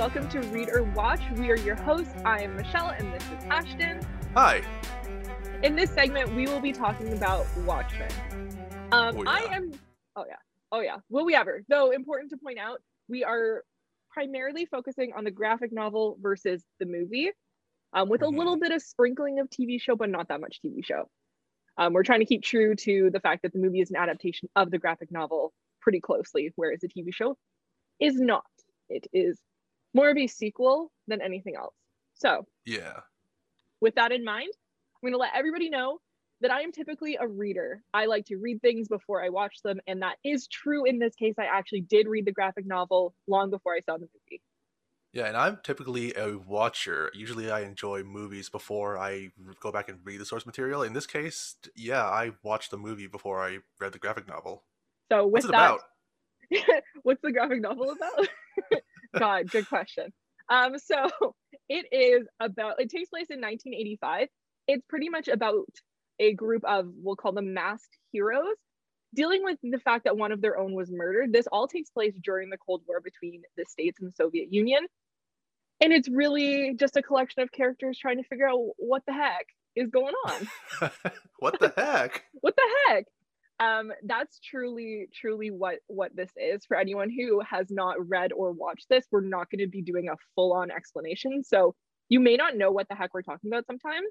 welcome to Read or Watch. We are your hosts. I am Michelle, and this is Ashton. Hi. In this segment, we will be talking about Watchmen. Um, Oh, I yeah. am. Oh yeah. Oh yeah. Will we ever? Though important to point out, we are primarily focusing on the graphic novel versus the movie, um, with Mhm. a little bit of sprinkling of TV show, but not that much TV show. Um, we're trying to keep true to the fact that the movie is an adaptation of the graphic novel pretty closely, whereas the TV show is not. It is more of a sequel than anything else. So, Yeah. with that in mind, I'm going to let everybody know that I am typically a reader. I like to read things before I watch them, and that is true in this case. I actually did read the graphic novel long before I saw the movie. Yeah, and I'm typically a watcher. Usually I enjoy movies before I go back and read the source material. In this case, yeah, I watched the movie before I read the graphic novel. So, with What's it that, about? what's the graphic novel about? God, good question. Um, so it is about. It takes place in 1985. It's pretty much about a group of we'll call them masked heroes dealing with the fact that one of their own was murdered. This all takes place during the Cold War between the states and the Soviet Union, and it's really just a collection of characters trying to figure out what the heck is going on what the heck? what the heck um that's truly truly what what this is. For anyone who has not read or watched this we're not going to be doing a full on explanation. So you may not know what the heck we're talking about sometimes.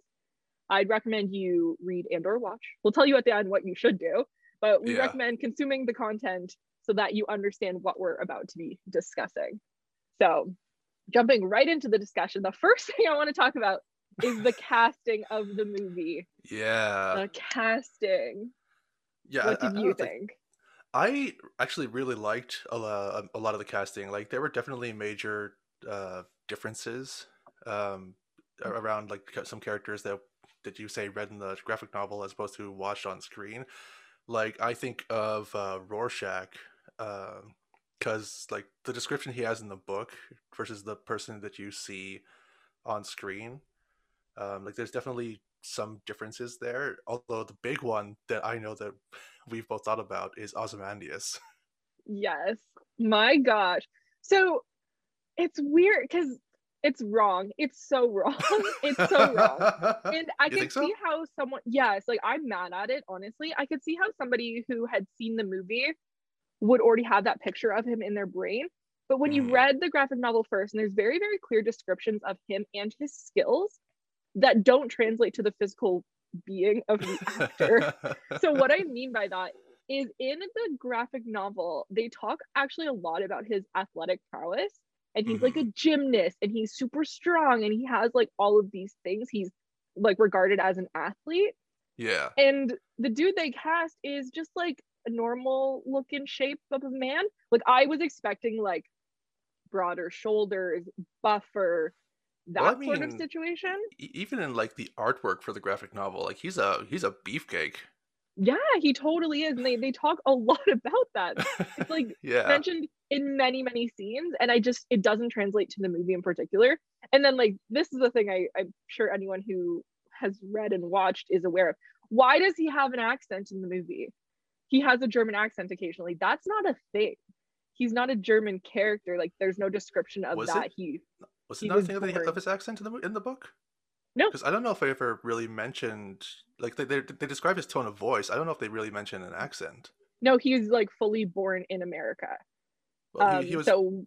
I'd recommend you read and or watch. We'll tell you at the end what you should do but we Yeah. recommend consuming the content so that you understand what we're about to be discussing. So jumping right into the discussion the first thing i want to talk about is the casting of the movie. Yeah. the casting yeah. what I- I did don't think-? I actually really liked a, a lot of the casting. Like there were definitely major uh, differences um, a- around like some characters that that you say read in the graphic novel as opposed to watched on screen. Like I think of uh, Rorschach because like the description he has in the book versus the person that you see on screen. Um, like there's definitely some differences there. Although the big one that I know that we've both thought about is Ozymandias. Yes. My gosh. So it's weird because it's wrong. It's so wrong. it's so wrong. And I You so? see how someone, yes, like I'm mad at it, honestly. I could see how somebody who had seen the movie would already have that picture of him in their brain. But when you Mhm. read the graphic novel first, and there's very, very clear descriptions of him and his skills that don't translate to the physical being of the actor. so what I mean by that is in the graphic novel, they talk actually a lot about his athletic prowess. And he's like a mm-hmm. gymnast and he's super strong and he has like all of these things. He's like regarded as an athlete. yeah. And the dude they cast is just like a normal looking shape of a man. Like I was expecting like broader shoulders, buffer, that Well, I sort of situation. Even in like the artwork for the graphic novel, like he's a he's a beefcake. Yeah, he totally is. And they, they talk a lot about that. It's like yeah. mentioned in many many scenes and i just it doesn't translate to the movie in particular and then like this is the thing I, i'm sure anyone who has read and watched is aware of why does he have an accent in the movie he has a german accent occasionally that's not a thing he's not a german character like there's no description of Was that it? he Was he it not a was thing of his accent in the in the book? No. Because I don't know if I ever really mentioned like they they they describe his tone of voice. I don't know if they really mention an accent. no he he's like fully born in america Well, um, he, he was so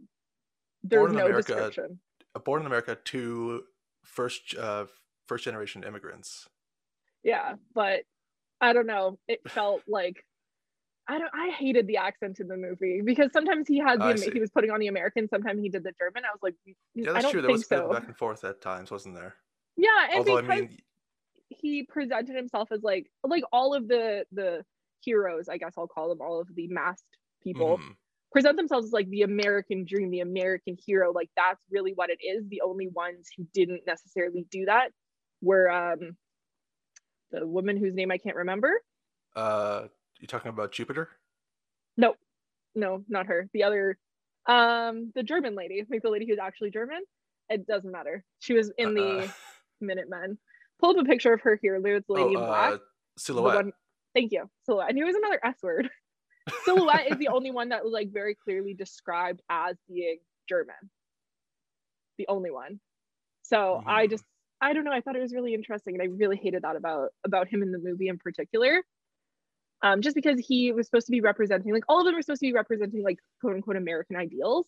there's born in no America. description born in America to first uh first generation immigrants. yeah but i don't know it felt like i don't i hated the accent in the movie because sometimes he had the I he was putting on the american sometimes he did the german i was like "Mm, Yeah, i that's don't true. There was so back and forth at times, wasn't there? yeah and Although I because mean, he presented himself as like like all of the the heroes i guess i'll call them all of the masked people mhm. present themselves as like the american dream the american hero like that's really what it is the only ones who didn't necessarily do that were um the woman whose name i can't remember uh, you talking about Jupiter? No, no, not her. The other, um, the German lady, like the lady who's actually German. It doesn't matter. She was in the Uh, Minutemen. Pull up a picture of her here. There's the lady oh, in black. uh, silhouette. one- thank you. Silhouette. I knew it was another S word. Silhouette is the only one that was like very clearly described as being German. the only one. So mm-hmm. I just I don't know. I thought it was really interesting, and I really hated that about about him in the movie in particular. Um, just because he was supposed to be representing, like all of them were supposed to be representing, like quote unquote American ideals,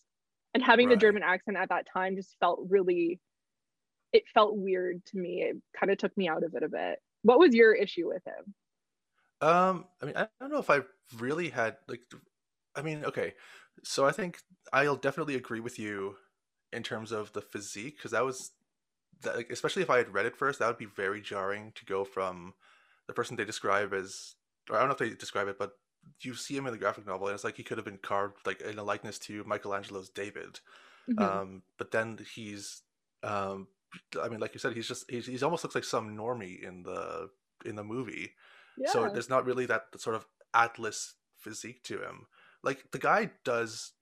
and having right. the German accent at that time just felt really, it felt weird to me. It kind of took me out of it a bit. What was your issue with him? Um, I mean, I don't know if I really had like, I mean, okay, so I think I'll definitely agree with you in terms of the physique because that was that, like, especially if I had read it first, that would be very jarring to go from the person they describe as, or I don't know if they describe it, but you see him in the graphic novel, and it's like he could have been carved like in a likeness to Michelangelo's David. Mm-hmm. Um, but then he's, um, I mean, like you said, he's just he's, he's almost looks like some normie in the in the movie. Yeah. So there's not really that sort of atlas physique to him. Like the guy does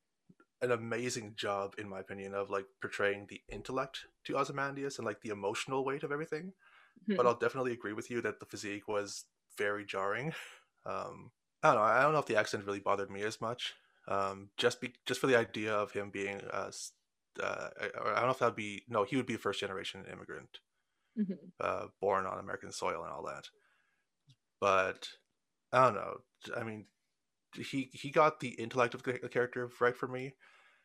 an amazing job, in my opinion, of like portraying the intellect to Ozymandias and like the emotional weight of everything. Mm-hmm. But I'll definitely agree with you that the physique was very jarring. Um, I don't know. I don't know if the accent really bothered me as much. Um, just be just for the idea of him being, uh, uh, I, I don't know if that'd be no, he would be a first generation immigrant, mm-hmm. uh, born on American soil and all that. But I don't know. I mean, he he got the intellect of the character right for me.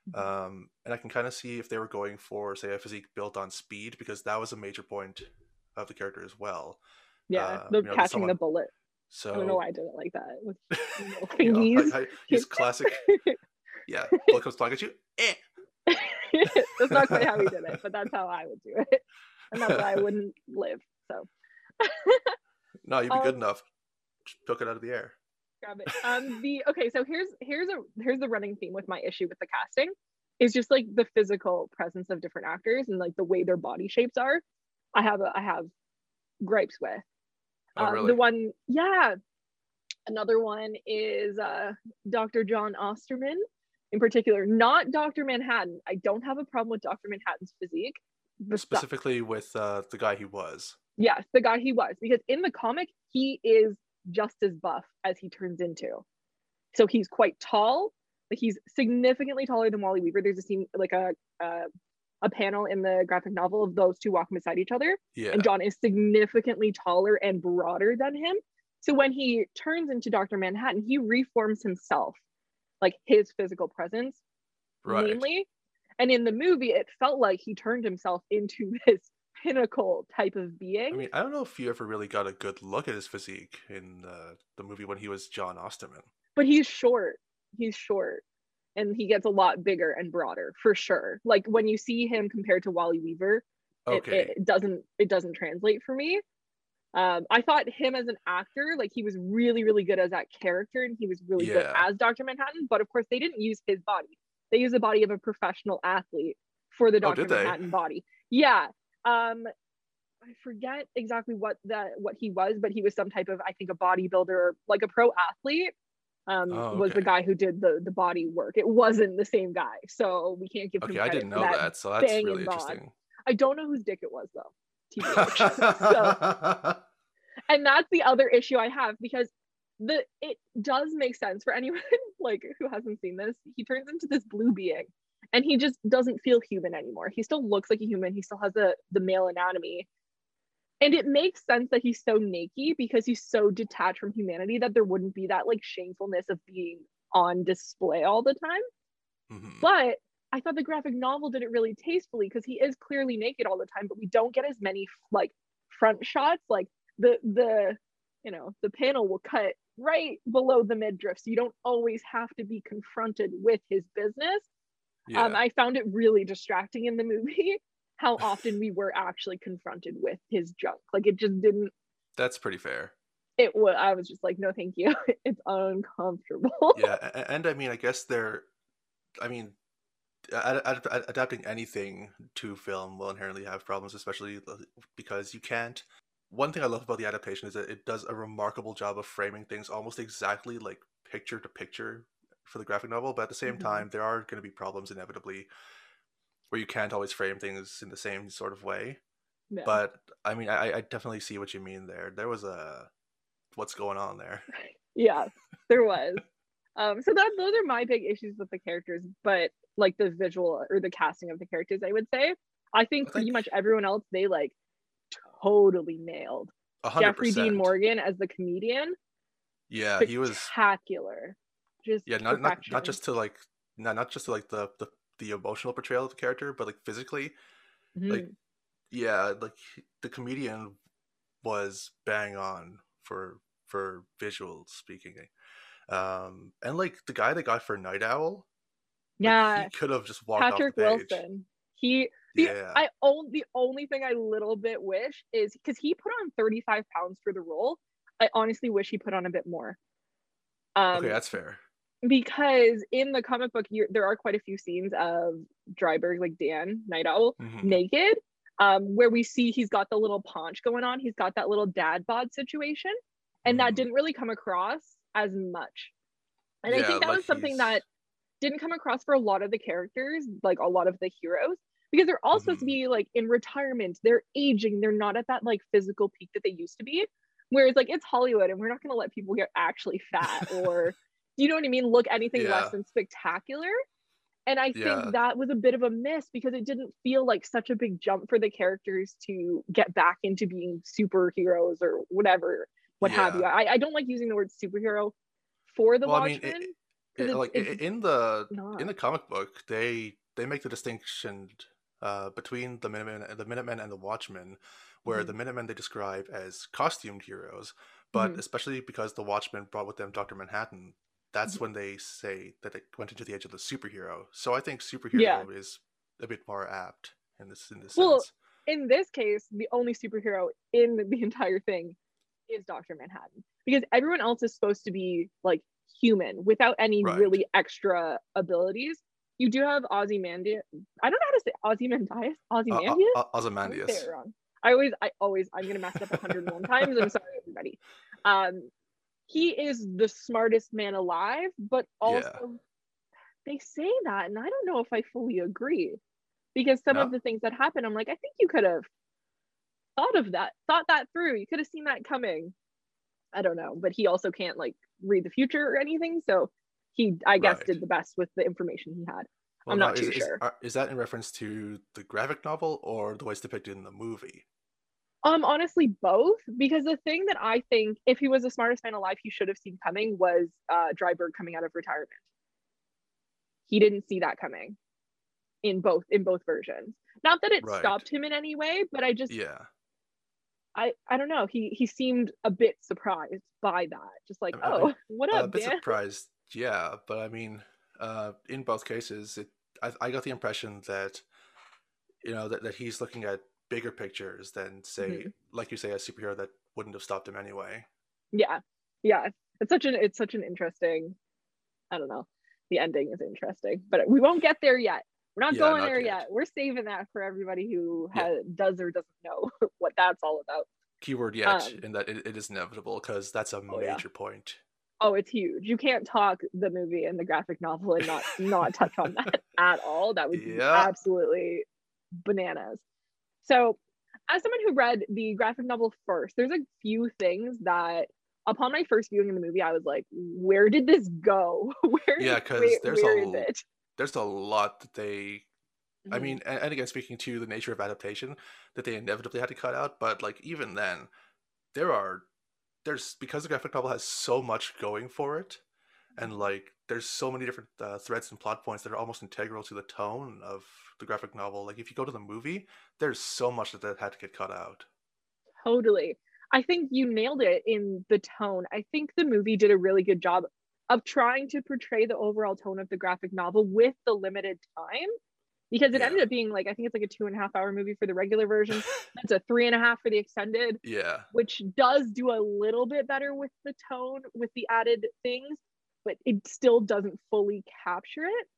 Mm-hmm. Um, and I can kind of see if they were going for, say, a physique built on speed, because that was a major point of the character as well. Yeah, uh, the you know, catching someone... the bullet. So I don't know why I did it like that with you know, you know, he's classic. yeah, bullet comes flying at you. Eh. that's not quite how he did it, but that's how I would do it, and that's why I wouldn't live. So. no, you'd be um, good enough. Just took it out of the air grab it. Um, the okay, so here's here's a here's the running theme with my issue with the casting is just like the physical presence of different actors and like the way their body shapes are. I have a, I have gripes with. Oh, um, really? The one, yeah. Another one is uh, Dr. John Osterman, in particular, not Dr. Manhattan. I don't have a problem with Dr. Manhattan's physique. Specifically with uh, the guy he was. Yes, the guy he was, because in the comic he is just as buff as he turns into. So he's quite tall. Like he's significantly taller than Wally Weaver. There's a scene like a uh, a panel in the graphic novel of those two walking beside each other. Yeah. And John is significantly taller and broader than him. So when he turns into Dr. Manhattan, he reforms himself, like his physical presence right. mainly. And in the movie, it felt like he turned himself into this pinnacle type of being. I mean, I don't know if you ever really got a good look at his physique in the, the movie when he was John Osterman. But he's short. He's short. And he gets a lot bigger and broader for sure. Like when you see him compared to Wally Weaver, okay. it, it doesn't it doesn't translate for me. Um, I thought him as an actor, like he was really, really good as that character, and he was really yeah. good as Dr. Manhattan. But of course, they didn't use his body; they used the body of a professional athlete for the Dr. Oh, Manhattan they? body. Yeah, um, I forget exactly what that what he was, but he was some type of I think a bodybuilder, like a pro athlete. Um, oh, okay. was the guy who did the the body work. It wasn't the same guy, so we can't give. Okay, I didn't know that, that, so that's really interesting. I don't know whose dick it was though. so, and that's the other issue I have because the it does make sense for anyone like who hasn't seen this. He turns into this blue being and he just doesn't feel human anymore. He still looks like a human. He still has the the male anatomy. And it makes sense that he's so naked because he's so detached from humanity that there wouldn't be that like shamefulness of being on display all the time. Mm-hmm. But I thought the graphic novel did it really tastefully because he is clearly naked all the time, but we don't get as many like front shots. Like the the you know the panel will cut right below the midriff, so you don't always have to be confronted with his business. Yeah. Um, I found it really distracting in the movie how often we were actually confronted with his junk. Like it just didn't. That's pretty fair. It was. I was just like, no, thank you. it's uncomfortable. yeah, and I mean, I guess they're. I mean, ad- ad- adapting anything to film will inherently have problems, especially because you can't. One thing I love about the adaptation is that it does a remarkable job of framing things almost exactly like picture to picture for the graphic novel, but at the same mm-hmm. time, there are going to be problems inevitably where you can't always frame things in the same sort of way. Yeah. But I mean, I, I definitely see what you mean there. There was a what's going on there. yeah, there was. um, so that those are my big issues with the characters, but like the visual or the casting of the characters, I would say. I think pretty much everyone else they like totally nailed. A hundred Jeffrey Dean. Morgan as the comedian, Yeah, he was. spectacular. Just Yeah, not, not not just to like not not just to like the the the emotional portrayal of the character, but like physically. like, Mhm. Yeah, like the comedian was bang on for for visual speaking. Um, and like the guy that got for Night Owl, like, yeah, he could have just walked Patrick off the page. Wilson. He the, Yeah, I own the only thing I little bit wish is because he put on 35 pounds for the role. I honestly wish he put on a bit more. Um, okay, that's fair. Because in the comic book, there are quite a few scenes of Dreiberg, like Dan, Night Owl, Mhm. naked, um, where we see he's got the little paunch going on. He's got that little dad bod situation, and that Mhm. didn't really come across as much. And I think that like was something he's- that didn't come across for a lot of the characters, like a lot of the heroes, because they're all supposed to Mhm. be like in retirement. They're aging. They're not at that like physical peak that they used to be. Whereas like it's Hollywood, and we're not going to let people get actually fat or, you know what I mean? Look anything Yeah. less than spectacular. And I Yeah. think that was a bit of a miss because it didn't feel like such a big jump for the characters to get back into being superheroes or whatever, what have you. I, I don't like using the word superhero for the Well, I mean, Watchmen. it- it- like in the not. in the comic book, they they make the distinction uh, between the Minutemen, the Minutemen and the Watchmen, where Mhm. the Minutemen they describe as costumed heroes, but Mhm. especially because the Watchmen brought with them Doctor Manhattan, that's when they say that they went into the age of the superhero. So I think superhero Yeah. is a bit more apt in this in this Well, sense. in this case, the only superhero in the entire thing is Dr. Manhattan because everyone else is supposed to be like human without any Right. really extra abilities. You do have Ozymandias. I don't know how to say Ozymandias. Ozymandias? Uh, uh, I always say Ozymandias. it wrong. I always, I always, I'm gonna mess it up 101 times. I'm sorry, everybody. Um, he is the smartest man alive, but also they say that, and I don't know if I fully agree because some of the things that happen, I'm like, I think you could have thought of that, thought that through. You could have seen that coming. I don't know, but he also can't like read the future or anything, so he, I guess, Right. did the best with the information he had. Well, I'm not is, too is- sure. are- is that in reference to the graphic novel or the way it's depicted in the movie? Um, honestly, both. Because the thing that I think, if he was the smartest man alive, he should have seen coming was uh, Dreiberg coming out of retirement. He didn't see that coming in both in both versions. Not that it Right. stopped him in any way, but I just Yeah. I I don't know. He he seemed a bit surprised by that. Just like, I- I- oh, what a bit Dan? surprised, yeah, but I mean, uh, in both cases, it I, I got the impression that you know that, that he's looking at bigger pictures than say, Mhm. like you say, a superhero that wouldn't have stopped him anyway. Yeah, yeah. It's such an it's such an interesting. I don't know. The ending is interesting, but we won't get there yet. We're not Yeah, going not there yet. yet. We're saving that for everybody who Yeah. does or doesn't know what that's all about. Keyword yet, Um, in that it, it is inevitable because that's a Oh, yeah. major point. Oh, it's huge. You can't talk the movie and the graphic novel and not not touch on that at all. That would be absolutely bananas. So, as someone who read the graphic novel first, there's a few things that upon my first viewing of the movie, I was like, where did this go? Where Yeah, is- 'cause there's where a is it? There's a lot that they I Mhm. mean, and, and again, speaking to the nature of adaptation, that they inevitably had to cut out. But like even then, there are there's because the graphic novel has so much going for it, and like there's so many different uh, threads and plot points that are almost integral to the tone of the graphic novel. Like if you go to the movie, there's so much that, that had to get cut out. Totally. I think you nailed it in the tone. I think the movie did a really good job of trying to portray the overall tone of the graphic novel with the limited time. Because it Yeah. ended up being like, I think it's like a two and a half hour movie for the regular version. That's a three and a half for the extended, yeah, which does do a little bit better with the tone, with the added things, but it still doesn't fully capture it.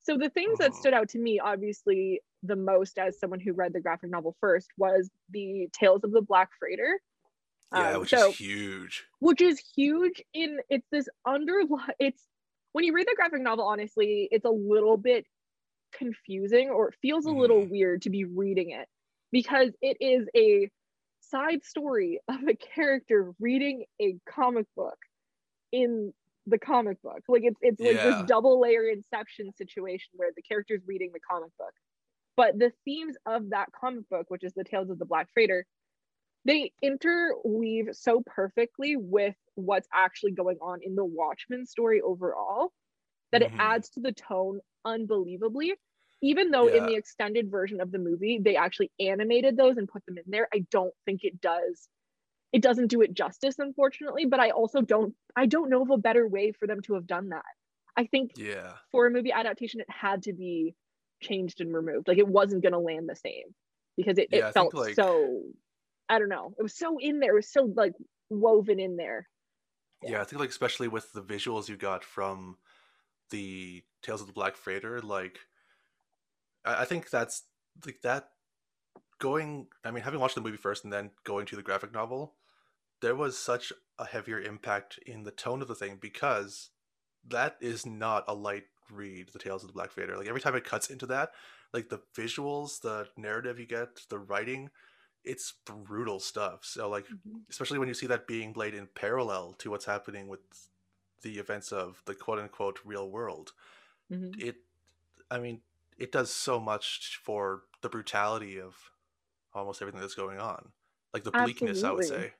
So the things that Mhm. stood out to me, obviously, the most as someone who read the graphic novel first was the Tales of the Black Freighter. yeah, Um, which so, is huge. which is huge in it's this underline it's when you read the graphic novel honestly it's a little bit confusing or it feels a little Mhm. weird to be reading it because it is a side story of a character reading a comic book in the comic book like it's it's like Yeah. this double layer inception situation where the character's reading the comic book but the themes of that comic book, which is the Tales of the Black Freighter, they interweave so perfectly with what's actually going on in the Watchmen story overall that mm-hmm. it adds to the tone unbelievably. Even though yeah. in the extended version of the movie, they actually animated those and put them in there, I don't think it does. It doesn't do it justice, unfortunately. But I also don't. I don't know of a better way for them to have done that. I think yeah. for a movie adaptation, it had to be changed and removed. Like it wasn't going to land the same because it, yeah, it felt like... so. I don't know. It was so in there. It was so like woven in there. Yeah. yeah, I think like especially with the visuals you got from the Tales of the Black Freighter, like I, I think that's like that going. I mean, having watched the movie first and then going to the graphic novel, there was such a heavier impact in the tone of the thing because that is not a light read the tales of the black freighter like every time it cuts into that like the visuals the narrative you get the writing it's brutal stuff so like mm-hmm. especially when you see that being played in parallel to what's happening with the events of the quote unquote real world mm-hmm. it i mean it does so much for the brutality of almost everything that's going on like the bleakness Absolutely. i would say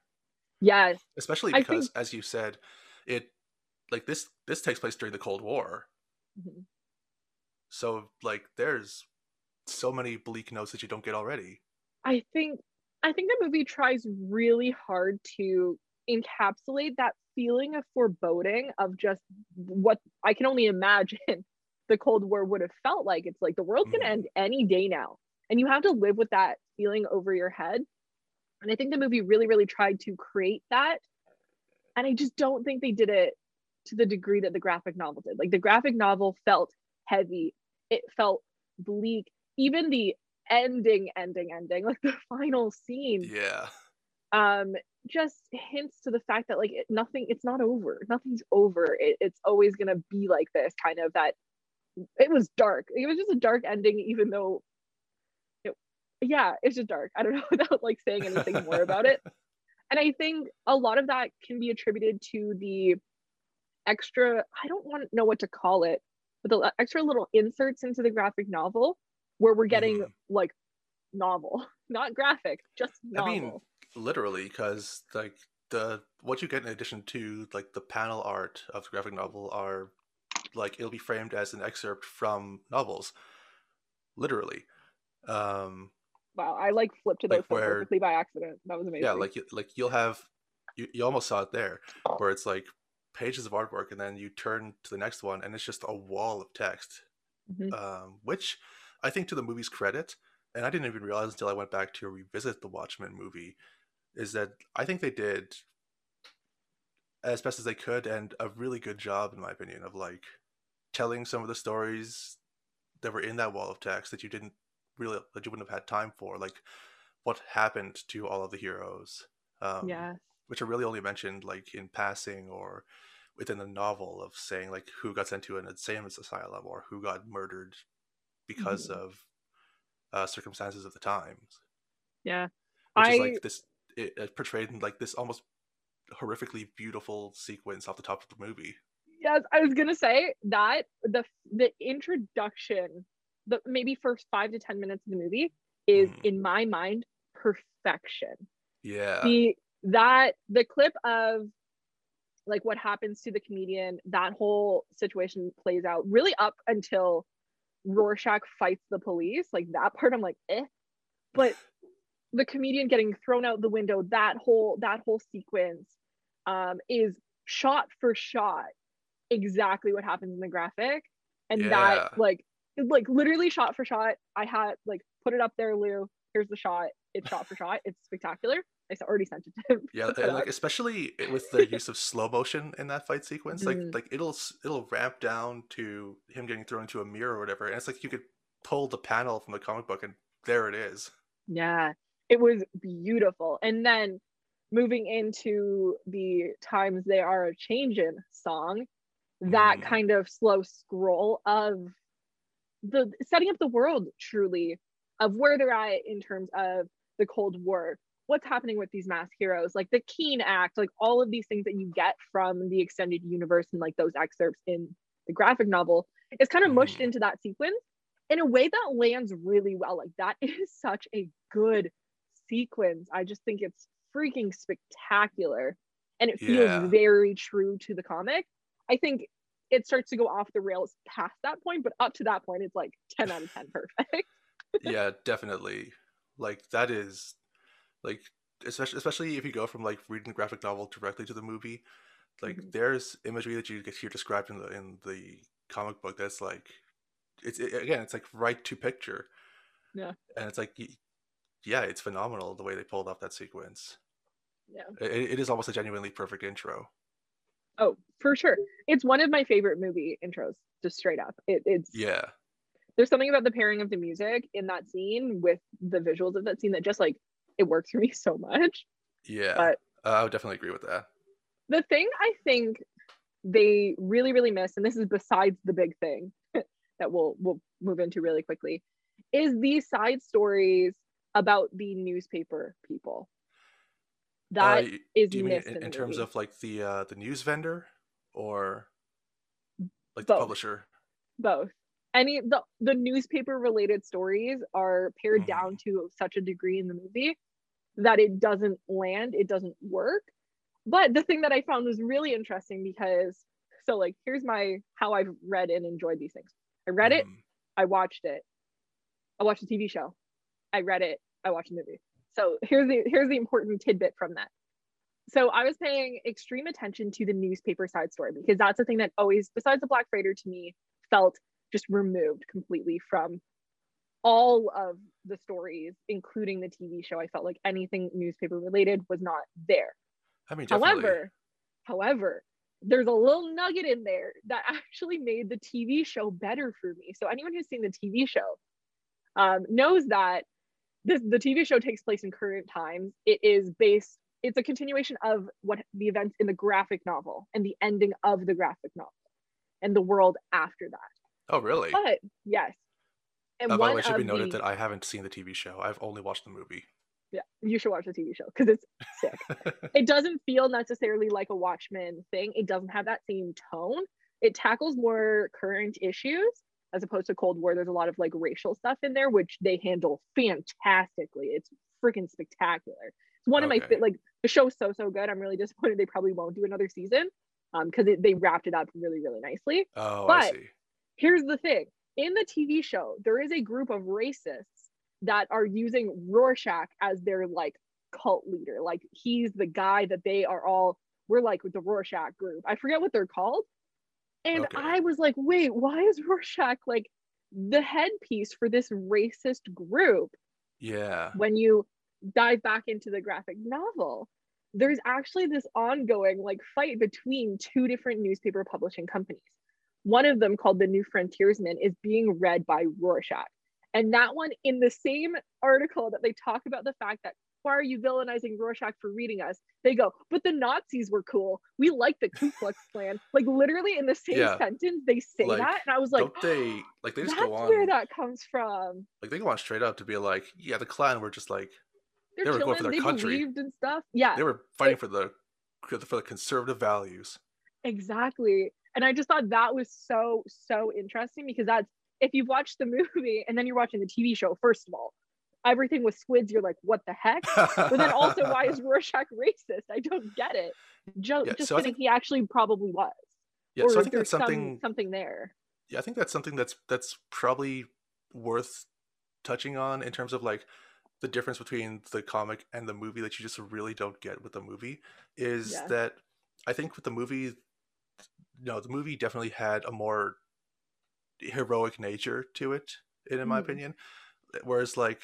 yes. Especially because think... as you said it like this this takes place during the cold war. Mm-hmm. so like there's so many bleak notes that you don't get already. I think i think the movie tries really hard to encapsulate that feeling of foreboding of just what i can only imagine the cold war would have felt like. It's like the world's mm. end any day now and you have to live with that feeling over your head and i think the movie really really tried to create that and i just don't think they did it to the degree that the graphic novel did. Like the graphic novel felt heavy, it felt bleak. Even the ending, ending, ending, like the final scene. Yeah. Um, just hints to the fact that like it, nothing, it's not over. Nothing's over. It, it's always gonna be like this kind of that. It was dark. It was just a dark ending, even though. Yeah, it's just dark. I don't know without like saying anything more about it. And I think a lot of that can be attributed to the extra i don't want to know what to call it but the extra little inserts into the graphic novel where we're getting mm. like novel not graphic just novel. i mean literally because like the what you get in addition to like the panel art of the graphic novel are like it'll be framed as an excerpt from novels literally um wow i like flipped to those like where, perfectly by accident. That was amazing. yeah like like you'll have you, you almost saw it there where it's like pages of artwork and then you turn to the next one and it's just a wall of text. Mm-hmm. um, which i think to the movie's credit and i didn't even realize until i went back to revisit the watchmen movie is that i think they did as best as they could and a really good job in my opinion of like telling some of the stories that were in that wall of text that you didn't really that you wouldn't have had time for like what happened to all of the heroes um, yeah which are really only mentioned like in passing or within the novel of saying like who got sent to an insane asylum or who got murdered because mm-hmm. of uh, circumstances of the times. Yeah, which I... is like this it, it portrayed in like this almost horrifically beautiful sequence off the top of the movie. Yes, I was gonna say that the the introduction, the maybe first five to ten minutes of the movie is mm. in my mind perfection. Yeah. The that the clip of like what happens to the comedian, that whole situation plays out really up until Rorschach fights the police. Like that part, I'm like, eh. But the comedian getting thrown out the window, that whole that whole sequence um, is shot for shot exactly what happens in the graphic, and yeah. that like like literally shot for shot. I had like put it up there, Lou. Here's the shot. It's shot for shot. It's spectacular. I already sent it to him. Yeah, and like especially with the use of slow motion in that fight sequence, like mm. like it'll it'll ramp down to him getting thrown into a mirror or whatever, and it's like you could pull the panel from the comic book and there it is. Yeah, it was beautiful. And then moving into the times they are a changing song, that mm. kind of slow scroll of the setting up the world truly of where they're at in terms of the Cold War, what's happening with these mass heroes, like the Keene Act, like all of these things that you get from the extended universe and like those excerpts in the graphic novel is kind of mushed mm. into that sequence. in a way that lands really well. Like that is such a good sequence. I just think it's freaking spectacular and it feels Yeah. very true to the comic. I think it starts to go off the rails past that point, but up to that point, it's like 10 out of 10 perfect. yeah, definitely. Like that is like especially especially if you go from like reading the graphic novel directly to the movie, like Mhm. there's imagery that you get here described in the in the comic book that's like it's it, again it's like right to picture. Yeah. And it's like yeah, it's phenomenal the way they pulled off that sequence. Yeah. It, it is almost a genuinely perfect intro. Oh, for sure. It's one of my favorite movie intros, just straight up. It, it's Yeah. there's something about the pairing of the music in that scene with the visuals of that scene that just like it works for me so much. Yeah. But- uh, I would definitely agree with that. The thing I think they really, really miss, and this is besides the big thing that we'll we'll move into really quickly, is these side stories about the newspaper people. That uh, is do you mean missed in, in, terms movie. of like the uh the news vendor or like Both. the publisher? both any the the newspaper related stories are pared Mhm. down to such a degree in the movie that it doesn't land it doesn't work but the thing that i found was really interesting because so like here's my how i've read and enjoyed these things i read it Mhm. i watched it i watched the tv show i read it i watched the movie so here's the here's the important tidbit from that. So i was paying extreme attention to the newspaper side story because that's the thing that always besides the black freighter to me felt just removed completely from all of the stories including the tv show. I felt like anything newspaper related was not there. I mean, definitely. however however there's a little nugget in there that actually made the tv show better for me. So anyone who's seen the tv show um, knows that this the tv show takes place in current times it is based it's a continuation of what the events in the graphic novel and the ending of the graphic novel and the world after that oh, really? but yes and by the way, it should be noted the- that I haven't seen the TV show. I've only watched the movie. yeah you should watch the tv show because it's sick it doesn't feel necessarily like a Watchmen thing. It doesn't have that same tone. It tackles more current issues as opposed to Cold War. There's a lot of like racial stuff in there, which they handle fantastically. It's freaking spectacular. It's one of my like the show's so so good. I'm really disappointed they probably won't do another season um because they wrapped it up really really nicely. oh, I But- see. Here's the thing: in the TV show, there is a group of racists that are using Rorschach as their like cult leader. Like he's the guy that they are all. We're like the Rorschach group. I forget what they're called. And Okay. I was like, wait, why is Rorschach like the headpiece for this racist group? Yeah. when you dive back into the graphic novel, there's actually this ongoing like fight between two different newspaper publishing companies. One of them, called the New Frontiersman, is being read by Rorschach. And that one, in the same article that they talk about the fact that why are you villainizing Rorschach for reading us? They go, but the Nazis were cool. We like the Ku Klux Klan. Like literally in the same Yeah. sentence, they say Like, that, and I was like, Don't they like they just that's go on where that comes from. like they go on straight up to be like, yeah, the Klan were just like They're They were going for their They country. believed in stuff. Yeah, they were fighting for the for the conservative values. exactly. And I just thought that was so so interesting because that's if you've watched the movie and then you're watching the TV show. First of all, everything with squids, you're like, what the heck? But then also, why is Rorschach racist? I don't get it. Jo- Yeah, just so I kidding. think- he actually probably was. yeah, or so I think there's that's something some, something there. yeah, I think that's something that's that's probably worth touching on in terms of like the difference between the comic and the movie that you just really don't get with the movie is Yeah. that I think with the movie no, the movie definitely had a more heroic nature to it in, in my Mhm. opinion whereas like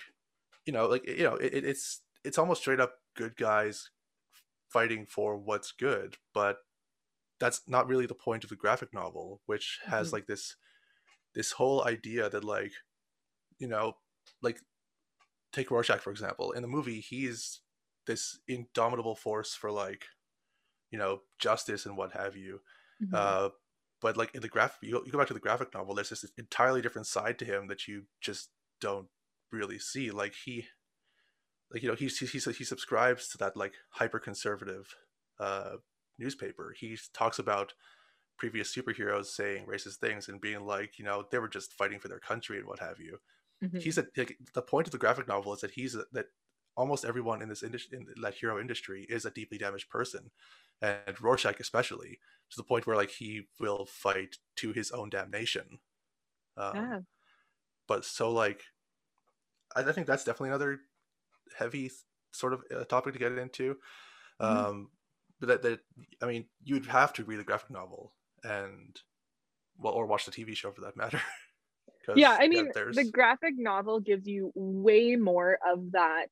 you know like you know it, it- it's it's almost straight up good guys fighting for what's good but that's not really the point of the graphic novel which has Mhm. like this this whole idea that like you know like take Rorschach for example in the movie he's this indomitable force for like you know justice and what have you Mhm. uh but like in the graphic you you go back to the graphic novel there's this entirely different side to him that you just don't really see like he like you know he's he, he, he subscribes to that like hyper conservative uh newspaper he talks about previous superheroes saying racist things and being like, you know, they were just fighting for their country and what have you. Mhm. He's a like, the point of the graphic novel is that he's a, that almost everyone in this industry, in that hero industry, is a deeply damaged person, and Rorschach especially, to the point where like he will fight to his own damnation. Um, yeah. But so like, I, I think that's definitely another heavy sort of uh, topic to get into. Mhm. Um, but that, that I mean, you'd have to read the graphic novel and well, or watch the TV show for that matter. yeah i mean there's the graphic novel gives you way more of that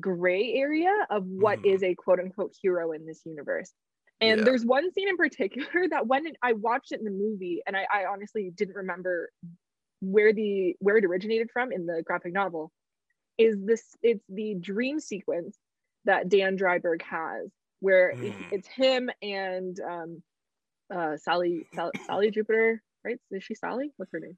gray area of what Mhm. is a quote unquote hero in this universe and Yeah. there's one scene in particular that when i watched it in the movie and I, I honestly didn't remember where the where it originated from in the graphic novel is this it's the dream sequence that dan dreiberg has where Mm. it's him and um uh sally Sal- sally jupiter right is she sally what's her name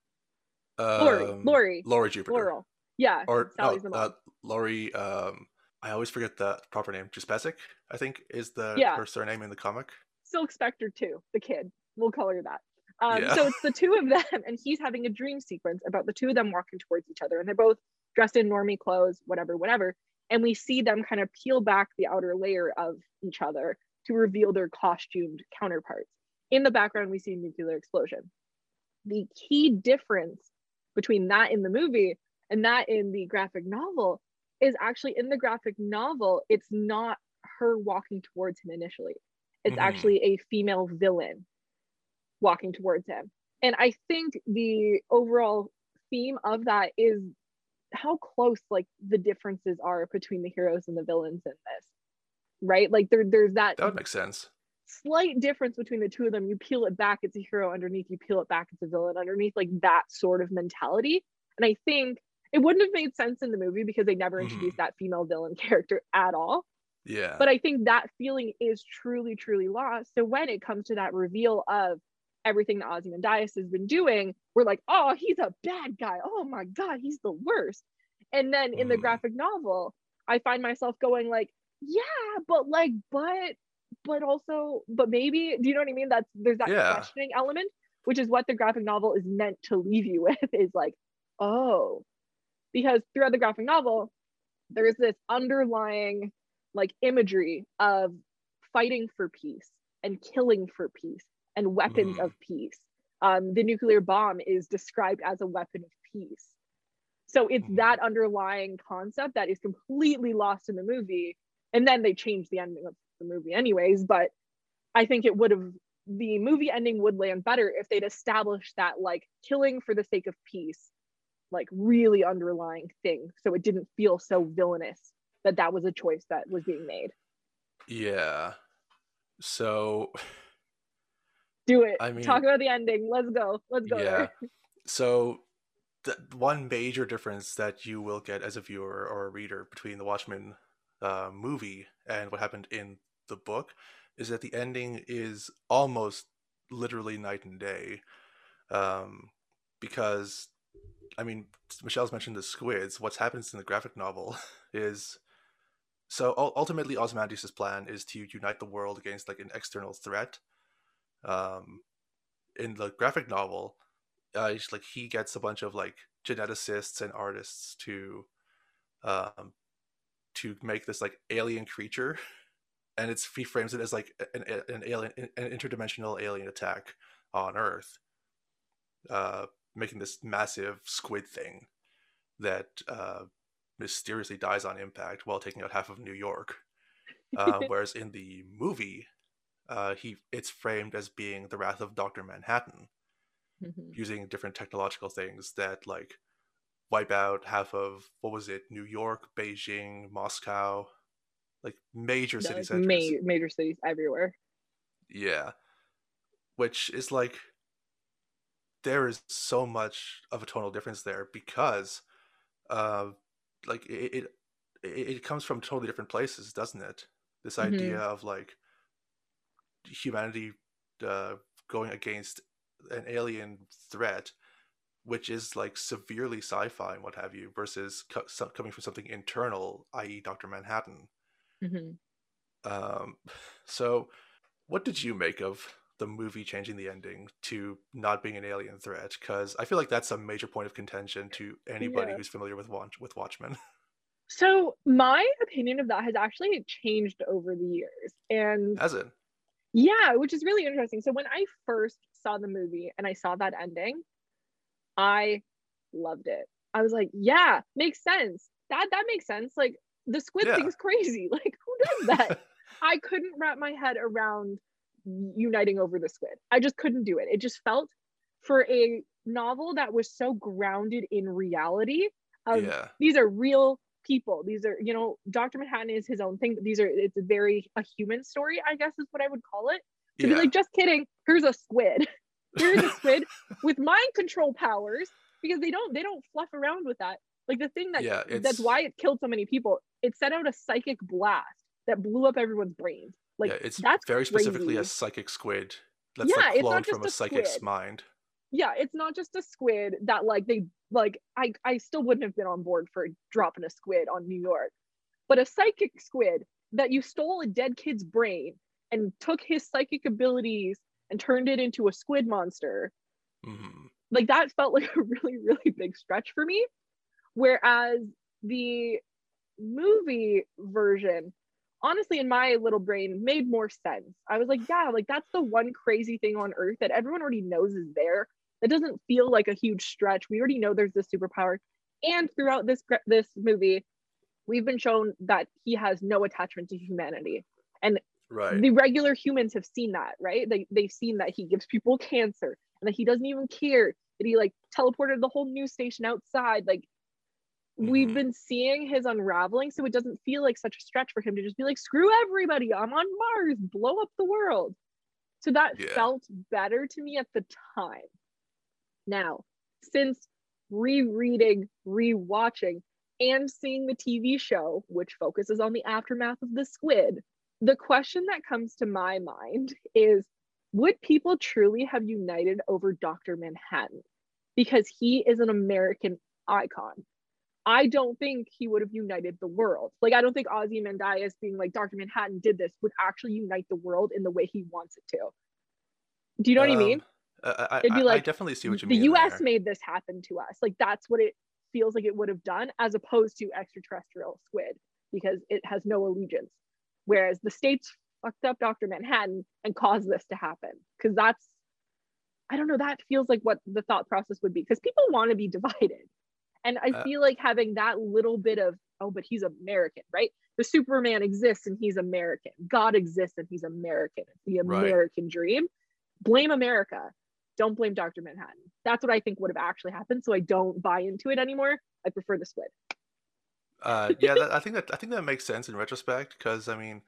Lori, um, Lori, Laurie Jupiter, Laurel. Yeah, or no, Sally's the uh, Laurie. Um, I always forget the proper name. Juspeczyk, I think, is the Yeah. her surname in the comic. Silk Spectre too, the kid. We'll call her that. Um, Yeah. So it's the two of them, and he's having a dream sequence about the two of them walking towards each other, and they're both dressed in normie clothes, whatever, whatever. And we see them kind of peel back the outer layer of each other to reveal their costumed counterparts. In the background, we see a nuclear explosion. The key difference between that in the movie and that in the graphic novel is actually in the graphic novel, it's not her walking towards him initially. It's Mhm. actually a female villain walking towards him. And I think the overall theme of that is how close like the differences are between the heroes and the villains in this. Right? Like there there's that That would make sense. slight difference between the two of them. You peel it back, it's a hero underneath, you peel it back, it's a villain underneath, like that sort of mentality. And I think it wouldn't have made sense in the movie because they never Mhm. introduced that female villain character at all. Yeah. But I think that feeling is truly, truly lost. So when it comes to that reveal of everything that Ozymandias has been doing, we're like, oh, he's a bad guy. Oh my God, he's the worst. And then in the Mhm. graphic novel, I find myself going like, yeah, but like, but, but also, but maybe, do you know what I mean? That's there's that Yeah. questioning element, which is what the graphic novel is meant to leave you with, is like, oh, because throughout the graphic novel, there's this underlying like imagery of fighting for peace and killing for peace and weapons Mhm. of peace. Um, the nuclear bomb is described as a weapon of peace. So it's Mhm. that underlying concept that is completely lost in the movie. And then they changed the ending of the movie, anyways. But I think it would have, the movie ending would land better if they'd established that like killing for the sake of peace, like really underlying thing. So it didn't feel so villainous that that was a choice that was being made. yeah. So Do it. I mean- Talk about the ending. Let's go. Let's go yeah. there. So the one major difference that you will get as a viewer or a reader between the Watchmen uh, movie and what happened in the book is that the ending is almost literally night and day. Um, because, I mean, Michelle's mentioned the squids. What happens in the graphic novel is so ultimately Ozymandias' plan is to unite the world against like an external threat. Um, in the graphic novel, uh, he's, like he gets a bunch of like geneticists and artists to um to make this like alien creature. And it's he frames it as like an, an alien an interdimensional alien attack on earth uh making this massive squid thing that uh mysteriously dies on impact while taking out half of new york. Uh, whereas in the movie uh he it's framed as being the wrath of dr manhattan Mhm. using different technological things that like wipe out half of what was it new york beijing moscow like major city centers ma- major cities everywhere. yeah which is like there is so much of a tonal difference there because uh like it it, it comes from totally different places doesn't it this Mhm. idea of like humanity uh going against an alien threat which is like severely sci-fi and what have you versus co- so- coming from something internal i.e dr manhattan Mhm. um so what did you make of the movie changing the ending to not being an alien threat because I feel like that's a major point of contention to anybody Yeah. who's familiar with Watch with Watchmen. So my opinion of that has actually changed over the years. And Has it? Yeah, which is really interesting. So when I first saw the movie and I saw that ending, I loved it. I was like, yeah, makes sense. That that makes sense. Like the squid Yeah. thing's crazy. Like who does that? I couldn't wrap my head around uniting over the squid. I just couldn't do it. It just felt for a novel that was so grounded in reality of yeah. these are real people. These are, you know, Dr. Manhattan is his own thing. but These are it's a very a human story, I guess is what I would call it. To Yeah. be like, just kidding, here's a squid. Here's a squid with mind control powers because they don't they don't fluff around with that. Like the thing that yeah, that's why it killed so many people. It sent out a psychic blast that blew up everyone's brains. Like yeah, it's that's very specifically a psychic squid that's Yeah, like it's not cloned from a a psychic's mind. Yeah, it's not just a squid that like they like I I still wouldn't have been on board for dropping a squid on New York. But a psychic squid that you stole a dead kid's brain and took his psychic abilities and turned it into a squid monster. hmm Like that felt like a really really big stretch for me. Whereas the movie version honestly in my little brain made more sense. I was like, yeah, like that's the one crazy thing on earth that everyone already knows is there. That doesn't feel like a huge stretch. We already know there's this superpower. And throughout this this movie, we've been shown that he has no attachment to humanity. And Right. the regular humans have seen that, right? They they've seen that he gives people cancer and that he doesn't even care that he like teleported the whole news station outside. Like we've Mhm. been seeing his unraveling, so it doesn't feel like such a stretch for him to just be like, screw everybody, I'm on Mars, blow up the world. So that Yeah. felt better to me at the time. Now, since rereading, rewatching, and seeing the TV show, which focuses on the aftermath of the squid, the question that comes to my mind is would people truly have united over Dr. Manhattan? Because he is an American icon. I don't think he would have united the world. Like, I don't think Ozymandias being like, Dr. Manhattan did this would actually unite the world in the way he wants it to. Do you know what I um, mean? Um, I, I, It'd be I- I like, definitely see what you the mean. The US there. made this happen to us. Like that's what it feels like it would have done, as opposed to extraterrestrial squid, because it has no allegiance. Whereas the states fucked up Dr. Manhattan and caused this to happen. Because that's, I don't know, that feels like what the thought process would be. Because people want to be divided. And I Uh, feel like having that little bit of, oh, but he's American, right? The Superman exists and he's American. God exists and he's American. It's the Right. American dream. Blame America don't blame Dr. Manhattan. That's what I think would have actually happened. So I don't buy into it anymore. I prefer the squid. Uh, yeah, that, I think that I think that makes sense in retrospect because I mean,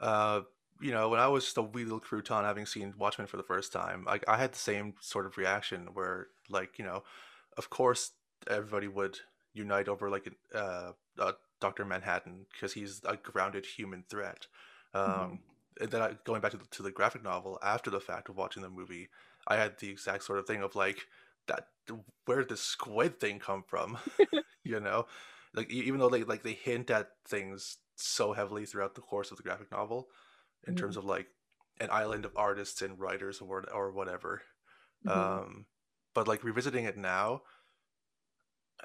uh, you know, when I was just a wee little crouton having seen Watchmen for the first time, I, I had the same sort of reaction where, like, you know, of course everybody would unite over like uh, uh, Doctor Manhattan because he's a grounded human threat. Um, Mhm. And then I, going back to the, to the graphic novel after the fact of watching the movie, I had the exact sort of thing of like that. Where did the squid thing come from? you know, like even though they like they hint at things so heavily throughout the course of the graphic novel in Mhm. terms of like an island of artists and writers or or whatever Mhm. um but like revisiting it now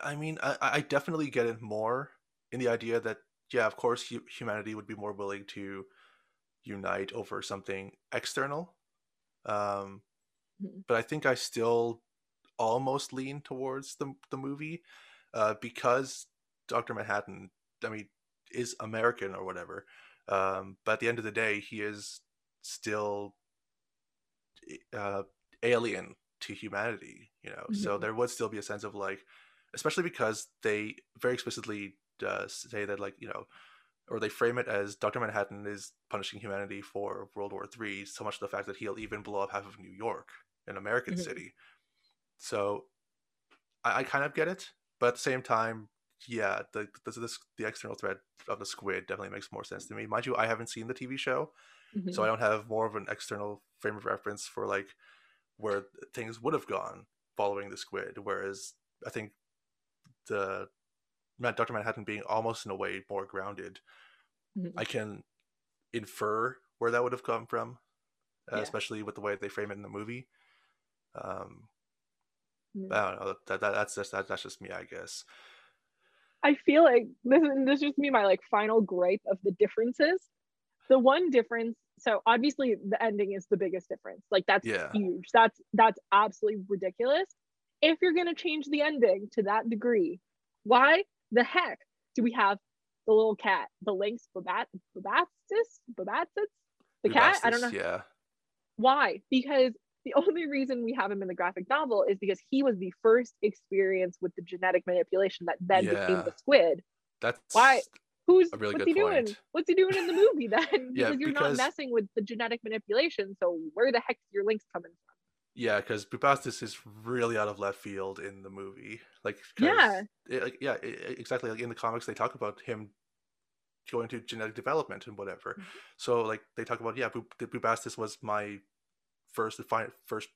i mean i i definitely get it more in the idea that yeah of course hu- humanity would be more willing to unite over something external um Mhm. but i think i still almost lean towards the the movie uh because dr manhattan i mean is american or whatever um but at the end of the day he is still uh alien to humanity you know so Mhm. there would still be a sense of like especially because they very explicitly uh, say that like you know or they frame it as dr manhattan is punishing humanity for world war three so much to the fact that he'll even blow up half of new york an american Mhm. city so I, I kind of get it but at the same time yeah the, the the the external threat of the squid definitely makes more sense to me mind you i haven't seen the tv show Mhm. so I don't have more of an external frame of reference for like where things would have gone following the squid. Whereas I think the Dr. Manhattan being almost in a way more grounded, Mhm. I can infer where that would have come from. uh, Yeah. especially with the way they frame it in the movie. Um, Mm. I don't know. That, that that's just that, that's just me, I guess. I feel like this is this just me my like final gripe of the differences. The one difference, so obviously the ending is the biggest difference. Like that's Yeah. huge. That's that's absolutely ridiculous. If you're gonna change the ending to that degree, why the heck do we have the little cat, the lynx Babat Babatsis? Babatsis? The cat? I don't know. Yeah, Why? Because the only reason we have him in the graphic novel is because he was the first experience with the genetic manipulation that then became the squid. that's Why? Who's A really what's good he doing? What's he doing in the movie then? Yeah, because you're because- not messing with the genetic manipulation. So where the heck's your lynx coming from? Yeah, because Bubastis is really out of left field in the movie. Like, Yeah. it- like, yeah, i- i- exactly. Like in the comics, they talk about him going to genetic development and whatever. Mhm. So, like, they talk about yeah, Bu- Bubastis was my first defi- first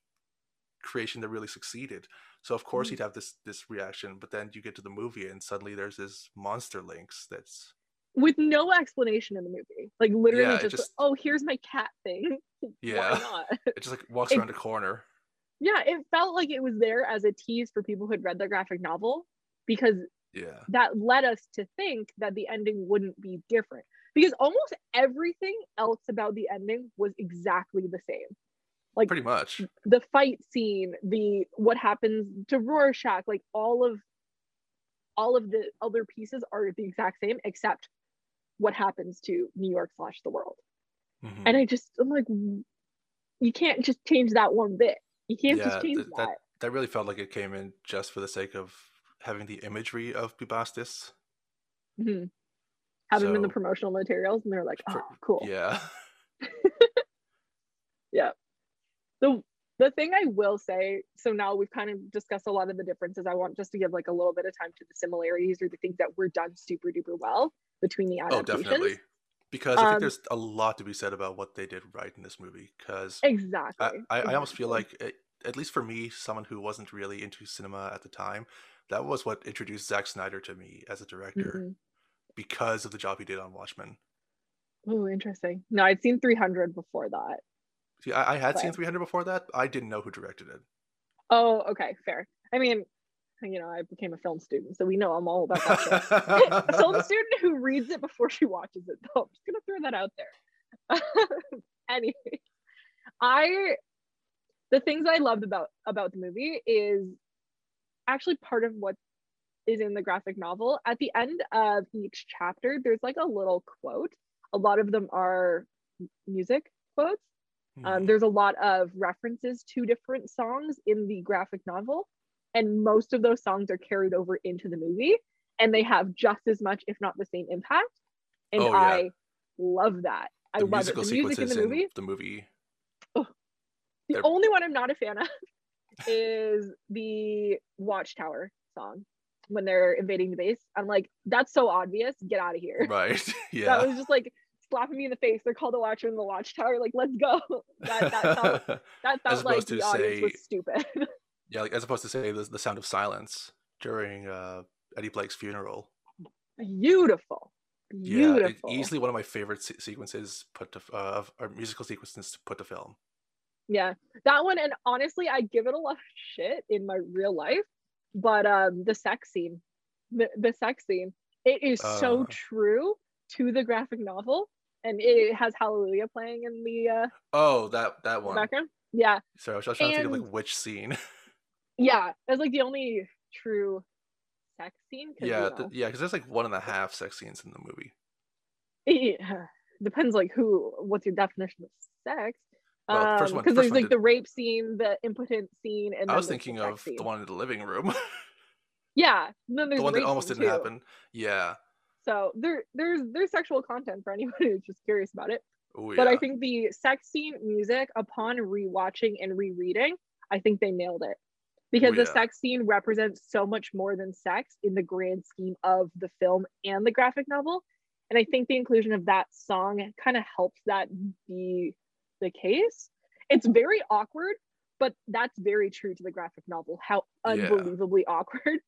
creation that really succeeded. So of course Mhm. he'd have this this reaction. But then you get to the movie, and suddenly there's this monster lynx that's With no explanation in the movie. Like literally Yeah, just, just- oh, here's my cat thing. yeah, Why not? it just like walks It- around a corner. yeah, it felt like it was there as a tease for people who had read the graphic novel because Yeah, that led us to think that the ending wouldn't be different because almost everything else about the ending was exactly the same like pretty much. the fight scene the what happens to rorschach like all of all of the other pieces are the exact same except what happens to new york slash the world Mhm. and i just i'm like you can't just change that one bit you can't Yeah, just change th- that, that that really felt like it came in just for the sake of having the imagery of Bubastis. Mhm. have them in the promotional materials and they're like oh cool Yeah. Yeah. The the thing I will say, so now we've kind of discussed a lot of the differences. I want just to give like a little bit of time to the similarities or the things that were done super duper well between the adaptations. Oh, definitely. Because I think Um, there's a lot to be said about what they did right in this movie. Because Exactly. I, I, I almost feel like, it, at least for me, someone who wasn't really into cinema at the time, that was what introduced Zack Snyder to me as a director Mhm. because of the job he did on Watchmen. Oh, interesting. No, I'd seen 300 before that. See, I, I had seen 300 before that. I didn't know who directed it. Oh, okay, fair. I mean, you know, I became a film student, so we know I'm all about that a film student who reads it before she watches it, though. I'm just gonna throw that out there. anyway, I the things I loved about about the movie is actually part of what is in the graphic novel. At the end of each chapter, there's like a little quote. A lot of them are music quotes. Um, Mhm. there's a lot of references to different songs in the graphic novel, and most of those songs are carried over into the movie, and they have just as much, if not the same, impact. And Oh, yeah. I love that. I the love it. The music in the movie. the movie. The they're- only one I'm not a fan of is the Watchtower song when they're invading the base. I'm like, that's so obvious. Get out of here. Right. Yeah. That was just like slapping me in the face. They're called the Watcher in the Watchtower. Like, let's go. That that felt that felt like the to audience was stupid. yeah, like as opposed to say the, the sound of silence during uh, Eddie Blake's funeral. Beautiful. Yeah, Beautiful. easily one of my favorite se- sequences put to uh, or musical sequences to put to film. Yeah. That one and honestly I give it a lot of shit in my real life. But um the sex scene. The the sex scene. It is so Uh. true to the graphic novel. And it has Hallelujah playing in the uh Oh, that that one. background. Yeah. Sorry, I was, I was trying to think of like which scene. Yeah. That's like the only true sex scene. yeah, you know, yeah, because there's like one and a half sex scenes in the movie. yeah, depends like who what's your definition of sex Well, first um one- because first there's like did- the rape scene the impotent scene and I was there's the thinking of scene. the one in the living room, yeah and then there's the one that almost didn't too. happen. Yeah. So there there's there's sexual content for anyone who's just curious about it. Oh but i think the sex scene music upon rewatching and rereading i think they nailed it. Because Oh, the yeah. sex scene represents so much more than sex in the grand scheme of the film and the graphic novel. And i think the inclusion of that song kind of helps that be the case. It's very awkward but that's very true to the graphic novel how Yeah. unbelievably awkward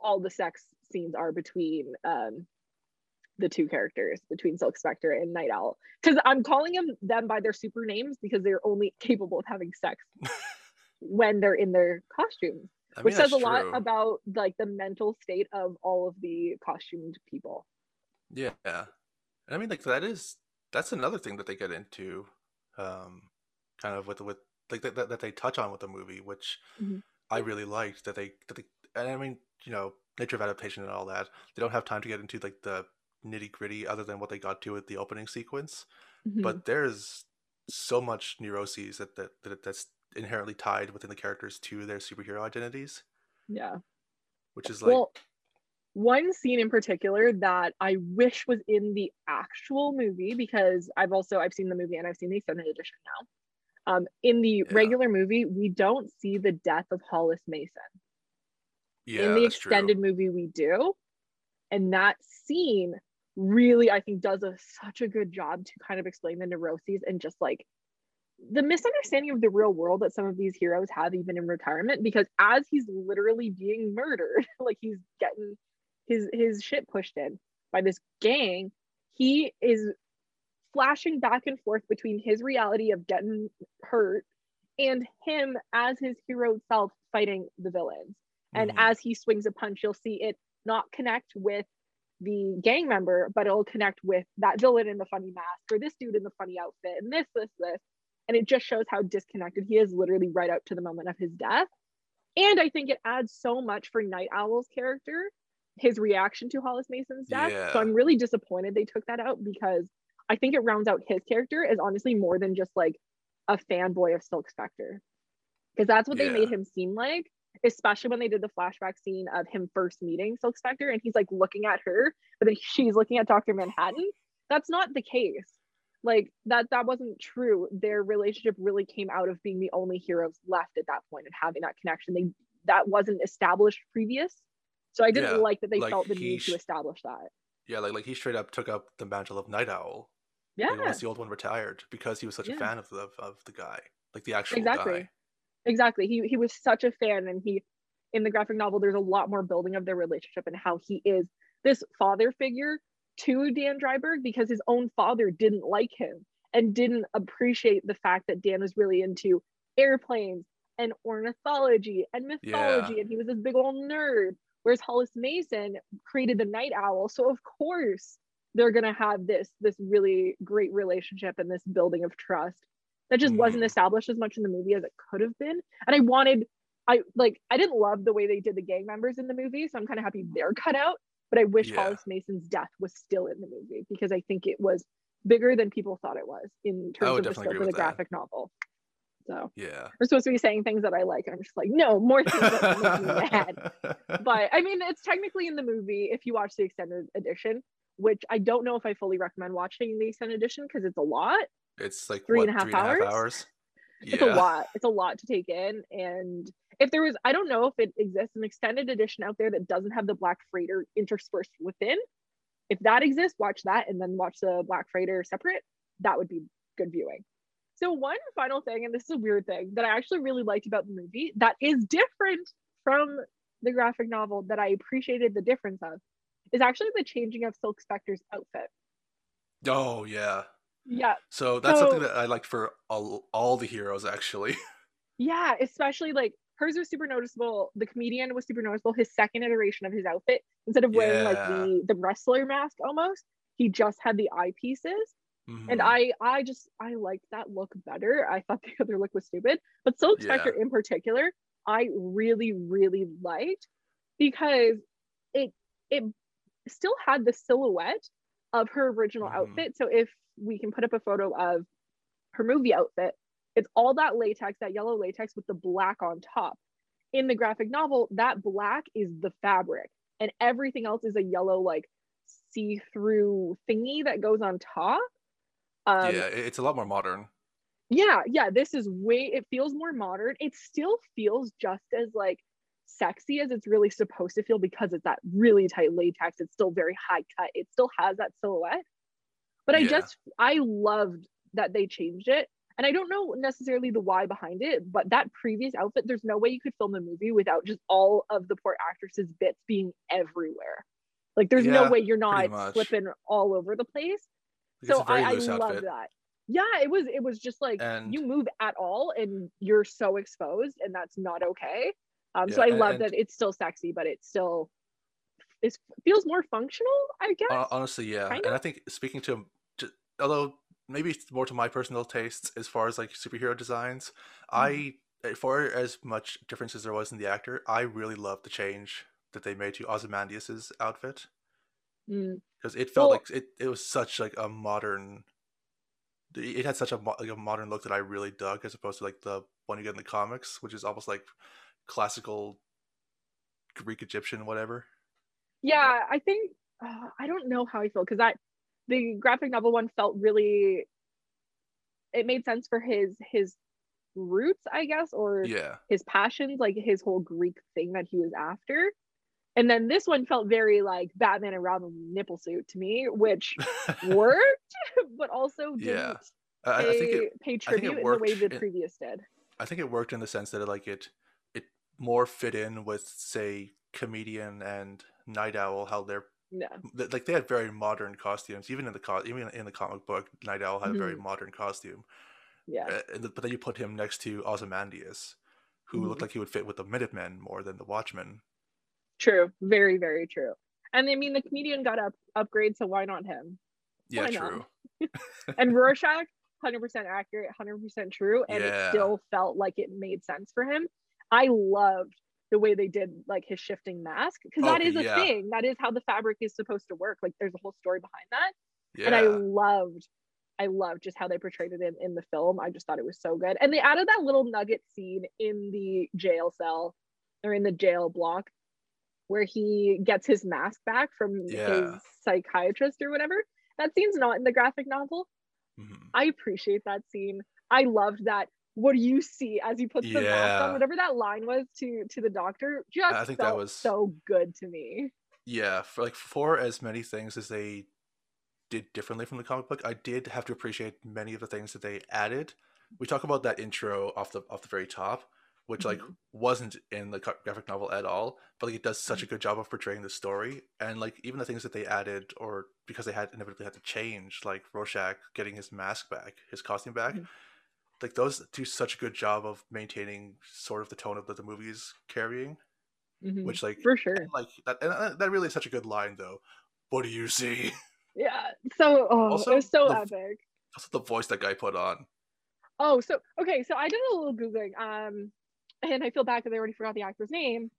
all the sex scenes are between um the two characters between Silk Spectre and Nite Owl. Because I'm calling them them by their super names because they're only capable of having sex when they're in their costumes. I mean, which says a true. lot about like the mental state of all of the costumed people. Yeah. I mean like that is that's another thing that they get into um kind of with with like that, that, that they touch on with the movie, which mm-hmm. I really liked that they that they and I mean, you know, nature of adaptation and all that. They don't have time to get into like the nitty gritty other than what they got to with the opening sequence. Mm-hmm. But there's so much neuroses that, that, that that's inherently tied within the characters to their superhero identities. Yeah. Which is like well, one scene in particular that I wish was in the actual movie because I've also I've seen the movie and I've seen the extended edition now. Um, in the yeah. regular movie, we don't see the death of Hollis Mason. Yeah, in the extended true. movie, we do, and that scene really I think does a such a good job to kind of explain the neuroses and just like the misunderstanding of the real world that some of these heroes have even in retirement because as he's literally being murdered like he's getting his his shit pushed in by this gang he is flashing back and forth between his reality of getting hurt and him as his hero self fighting the villains and mm. as he swings a punch you'll see it not connect with the gang member but it'll connect with that villain in the funny mask or this dude in the funny outfit and this this this and it just shows how disconnected he is literally right up to the moment of his death and i think it adds so much for nite owl's character his reaction to hollis mason's death yeah. so i'm really disappointed they took that out because i think it rounds out his character as honestly more than just like a fanboy of silk spectre because that's what yeah. they made him seem like especially when they did the flashback scene of him first meeting silk spectre and he's like looking at her but then she's looking at dr manhattan. That's not the case. Like that that wasn't true. Their relationship really came out of being the only heroes left at that point and having that connection. They that wasn't established previous. So i didn't yeah, like that they like felt the need sh- to establish that. yeah like like he straight up took up the mantle of nite owl. Yeah like, once the old one retired because he was such yeah. a fan of the of, of the guy like the actual exactly. guy. Exactly. He he was such a fan and he in the graphic novel there's a lot more building of their relationship and how he is this father figure to Dan Dreiberg because his own father didn't like him and didn't appreciate the fact that Dan was really into airplanes and ornithology and mythology yeah. and he was this big old nerd. Whereas Hollis Mason created the nite owl. So of course they're going to have this this really great relationship and this building of trust that just wasn't mm-hmm. established as much in the movie as it could have been and I wanted I like I didn't love the way they did the gang members in the movie so I'm kind of happy they're cut out but I wish yeah. Hollis Mason's death was still in the movie because I think it was bigger than people thought it was in terms of the scope of the that. graphic novel. So yeah, we're supposed to be saying things that I like. and I'm just like, no, more things that make me mad. But I mean, it's technically in the movie if you watch the extended edition, which I don't know if I fully recommend watching the extended edition because it's a lot. It's like three what, and a half three hours. And a half hours. It's a lot. It's a lot to take in, and if there was, I don't know if it exists an extended edition out there that doesn't have the Black Freighter interspersed within. If that exists, watch that and then watch the Black Freighter separate. That would be good viewing. So, one final thing, and this is a weird thing that I actually really liked about the movie that is different from the graphic novel that I appreciated the difference of is actually the changing of Silk Spectre's outfit. Oh, yeah. Yeah. So, that's so, something that I liked for all, all the heroes, actually. Yeah, especially like hers was super noticeable. The comedian was super noticeable. His second iteration of his outfit, instead of wearing yeah. like the the wrestler mask almost, he just had the eyepieces. Mm-hmm. And I I just I liked that look better. I thought the other look was stupid. But Silk yeah. Spectre in particular, I really, really liked because it it still had the silhouette of her original mm-hmm. outfit. So if we can put up a photo of her movie outfit, it's all that latex, that yellow latex with the black on top. In the graphic novel, that black is the fabric, and everything else is a yellow, like see through thingy that goes on top. Um, yeah, it's a lot more modern. Yeah, yeah, this is way, it feels more modern. It still feels just as like sexy as it's really supposed to feel because it's that really tight latex. It's still very high cut. It still has that silhouette. But I yeah. just, I loved that they changed it and I don't know necessarily the why behind it, but that previous outfit, there's no way you could film a movie without just all of the poor actresses' bits being everywhere. Like there's Yeah, no way you're not flipping all over the place. So it's I, I love that. Yeah, it was it was just like And- you move at all and you're so exposed and that's not okay. Um, so I and- love that it's still sexy, but it still it feels more functional, I guess. Hon- Honestly, yeah, Kind and I think speaking to although maybe it's more to my personal tastes as far as like superhero designs, Mm-hmm. I eh, for as much difference as there was in the actor, I really loved the change that they made to Ozymandias's outfit Mm, because it felt Well- like it, it was such like a modern. It had such a, like a modern look that I really dug, as opposed to like the one you get in the comics, which is almost like classical Greek Egyptian whatever. yeah, I think uh, I don't know how I feel because that the graphic novel one felt really it made sense for his his roots, I guess, or Yeah, his passions, like his whole Greek thing that he was after. And then this one felt very like Batman and Robin nipple suit to me, which worked, but also didn't Yeah. I, pay, I think it pay think it tribute in the way the previous did. I think it worked in the sense that it, like it it more fit in with say comedian and nite owl how they're Yeah. like they had very modern costumes even in the co- even in the comic book nite owl had a very modern costume Yeah. But then you put him next to ozymandias who looked Mhm. like he would fit with the minutemen more than the watchmen True. Very, very true. And I mean the comedian got up upgrade, so why not him? yeah Why not? true And Rorschach, 100% accurate, 100% true, and Yeah. it still felt like it made sense for him. I loved the way they did like his shifting mask because that is a yeah. thing. That is how the fabric is supposed to work. Like there's a whole story behind that. yeah And I loved I loved just how they portrayed it in, in the film. I just thought it was so good. And they added that little nugget scene in the jail cell or in the jail block where he gets his mask back from Yeah. his psychiatrist or whatever. That scene's not in the graphic novel. Mhm. I appreciate that scene. I loved that. What do you see as he puts the mask on? Whatever that line was to to the doctor, just I think that was- so good to me. yeah for like for as many things as they did differently from the comic book i did have to appreciate many of the things that they added we talk about that intro off the off the very top which like Mhm. wasn't in the graphic novel at all but like it does such a good job of portraying the story and like even the things that they added or because they had inevitably had to change like rorschach getting his mask back his costume back Mhm. Like those do such a good job of maintaining sort of the tone of that the movie's carrying Mhm. which like For sure. and, like that and uh, that really is such a good line though what do you see Yeah. So oh, Also, it was so the- epic. also the voice that guy put on Oh, so okay, so I did a little googling, um, and I feel bad because I already forgot the actor's name.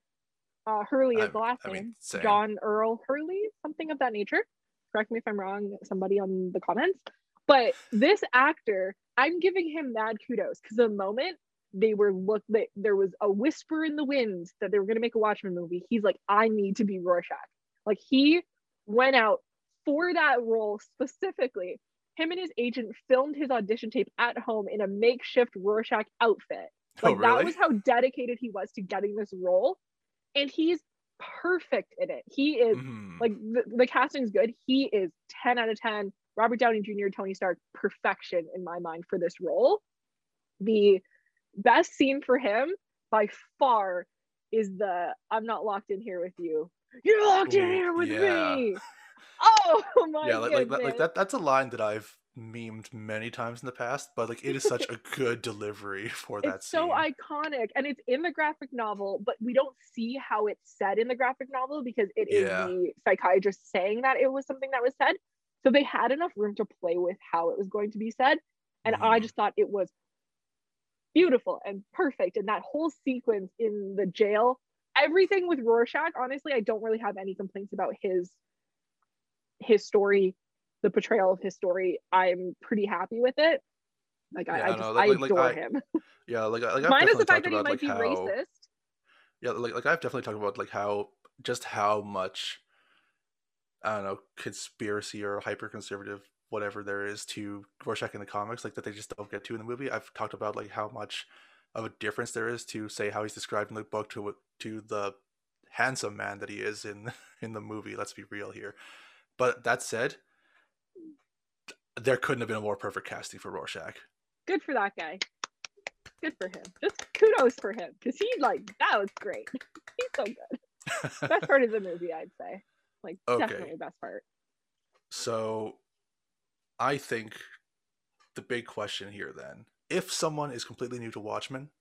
Uh, Hurley is the last I mean, name. same. John Earl Hurley, something of that nature. Correct me if I'm wrong, somebody on the comments. But this actor, I'm giving him mad kudos because the moment they were look, they, there was a whisper in the wind that they were going to make a Watchmen movie. He's like, I need to be Rorschach. Like he went out for that role specifically him and his agent filmed his audition tape at home in a makeshift Rorschach outfit. oh Like that was how dedicated he was to getting this role. And he's perfect in it. He is Mhm. like the, the casting's good. He is 10 out of 10. Robert Downey Jr., Tony Stark, perfection in my mind for this role. The best scene for him by far is the I'm not locked in here with you. You're locked in here with yeah. me. Oh my god. yeah like, like, that, like goodness. that that's a line that i've memed many times in the past but like it is such a good delivery for that it's so iconic and it's in the graphic novel but we don't see how it's said in the graphic novel because it is Yeah. the psychiatrist saying that it was something that was said so they had enough room to play with how it was going to be said. And i Mhm. just thought it was beautiful and perfect. And that whole sequence in the jail everything with rorschach honestly i don't really have any complaints about his his story the portrayal of his story. I'm pretty happy with it. Like I, Yeah, I no, just like- i like- like adore I- him. Yeah like, like I've minus the fact that he might like be how racist. Yeah like like i've definitely talked about like how just how much i don't know conspiracy or hyper conservative whatever there is to rorschach in the comics like that they just don't get to in the movie. I've talked about like how much of a difference there is to say how he's described in the book to to the handsome man that he is in in the movie let's be real here. But that said there couldn't have been a more perfect casting for rorschach. Good for that guy. Good for him. Just kudos for him because he like that was great. He's so good. Best part of the movie i'd say Like Okay. definitely best part. So I think the big question here then, if someone is completely new to Watchmen,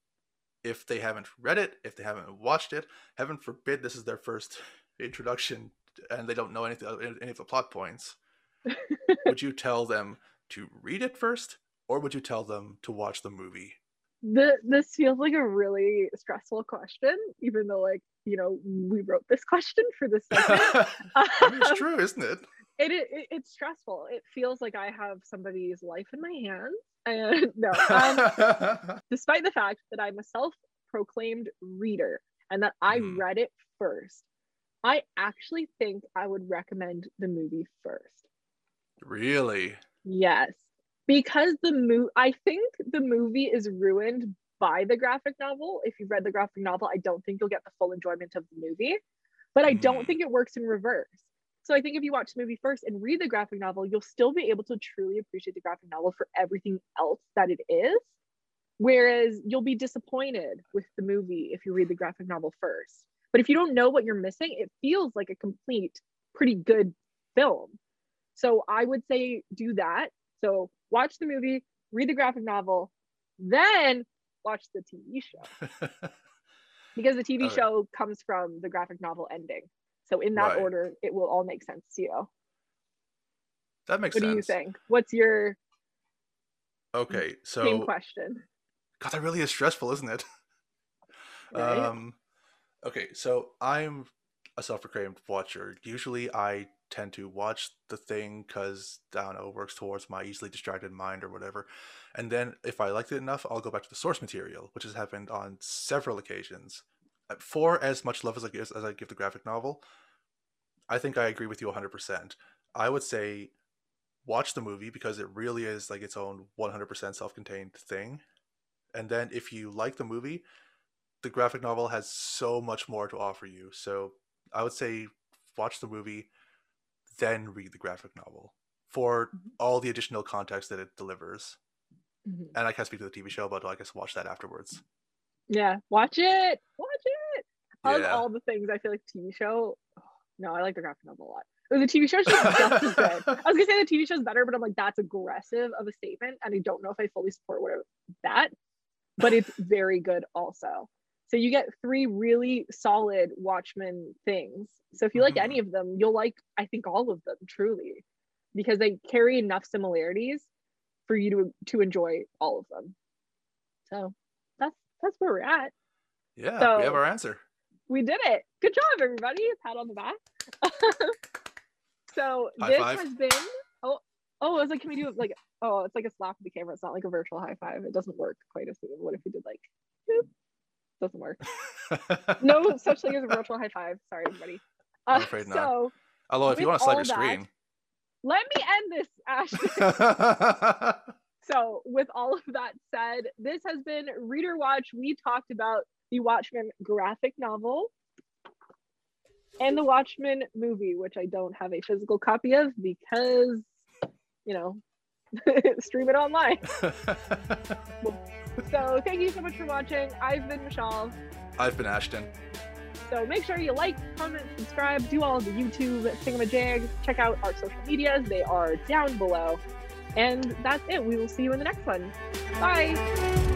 if they haven't read it, if they haven't watched it, heaven forbid this is their first introduction and they don't know anything uh, any of the plot points, would you tell them to read it first or would you tell them to watch the movie? The, this feels like a really stressful question, even though like you know we wrote this question for this segment. It's true, isn't it? it, it it's stressful. It feels like I have somebody's life in my hands. And no, um, despite the fact that I'm a self-proclaimed reader and that I Mhm. read it first, I actually think I would recommend the movie first. really? Yes, because the movie. I think the movie is ruined by the graphic novel. If you've read the graphic novel, I don't think you'll get the full enjoyment of the movie. But I don't Mhm. think it works in reverse. So I think if you watch the movie first and read the graphic novel, you'll still be able to truly appreciate the graphic novel for everything else that it is. Whereas you'll be disappointed with the movie if you read the graphic novel first. But if you don't know what you're missing, it feels like a complete, pretty good film. So I would say do that. So watch the movie, read the graphic novel, then watch the TV show because the TV show comes from the graphic novel ending. So in that Right. order, it will all make sense to you. that makes What sense. What do you think? What's your Okay, so same question? God, that really is stressful, isn't it? Right? Um, okay, so I'm a self-proclaimed watcher. Usually, I tend to watch the thing because I don't know, works towards my easily distracted mind or whatever. And then, if I liked it enough, I'll go back to the source material, which has happened on several occasions. For as much love as I give, as I give the graphic novel, I think I agree with you 100%. I would say watch the movie because it really is like its own 100% self-contained thing. And then if you like the movie, the graphic novel has so much more to offer you. So I would say watch the movie, then read the graphic novel for Mhm. all the additional context that it delivers. Mhm. And I can't speak to the TV show, but I guess watch that afterwards. Yeah, watch it. Watch it. Of Yeah. all the things, I feel like TV show. oh, no, I like the graphic novel a lot. The TV show's just, just as good. I was gonna say the TV show's better, but I'm like that's aggressive of a statement, and I don't know if I fully support whatever that. But it's very good also. So you get three really solid Watchmen things. So if you like Mhm. any of them, you'll like I think all of them truly, because they carry enough similarities for you to to enjoy all of them. So that's that's where we're at. Yeah, So- we have our answer. We did it. Good job, everybody. Pat on the back. so High this five. has been oh oh, I was like, can we do like oh, it's like a slap of the camera. It's not like a virtual high five. It doesn't work quite as good. What if we did like boop? Doesn't work. No such thing as a virtual high five. Sorry, everybody. Uh, I'm afraid not. so Although, if you want to slide your that- screen. let me end this, Ashton. So, with all of that said, this has been Read or Watch. We talked about the Watchmen graphic novel and the Watchmen movie, which I don't have a physical copy of because, you know, stream it online. So, thank you so much for watching. I've been Michelle. I've been Ashton. So, make sure you like, comment, subscribe, do all of the YouTube thingamajigs. Check out our social medias, they are down below. And that's it. We will see you in the next one. Bye.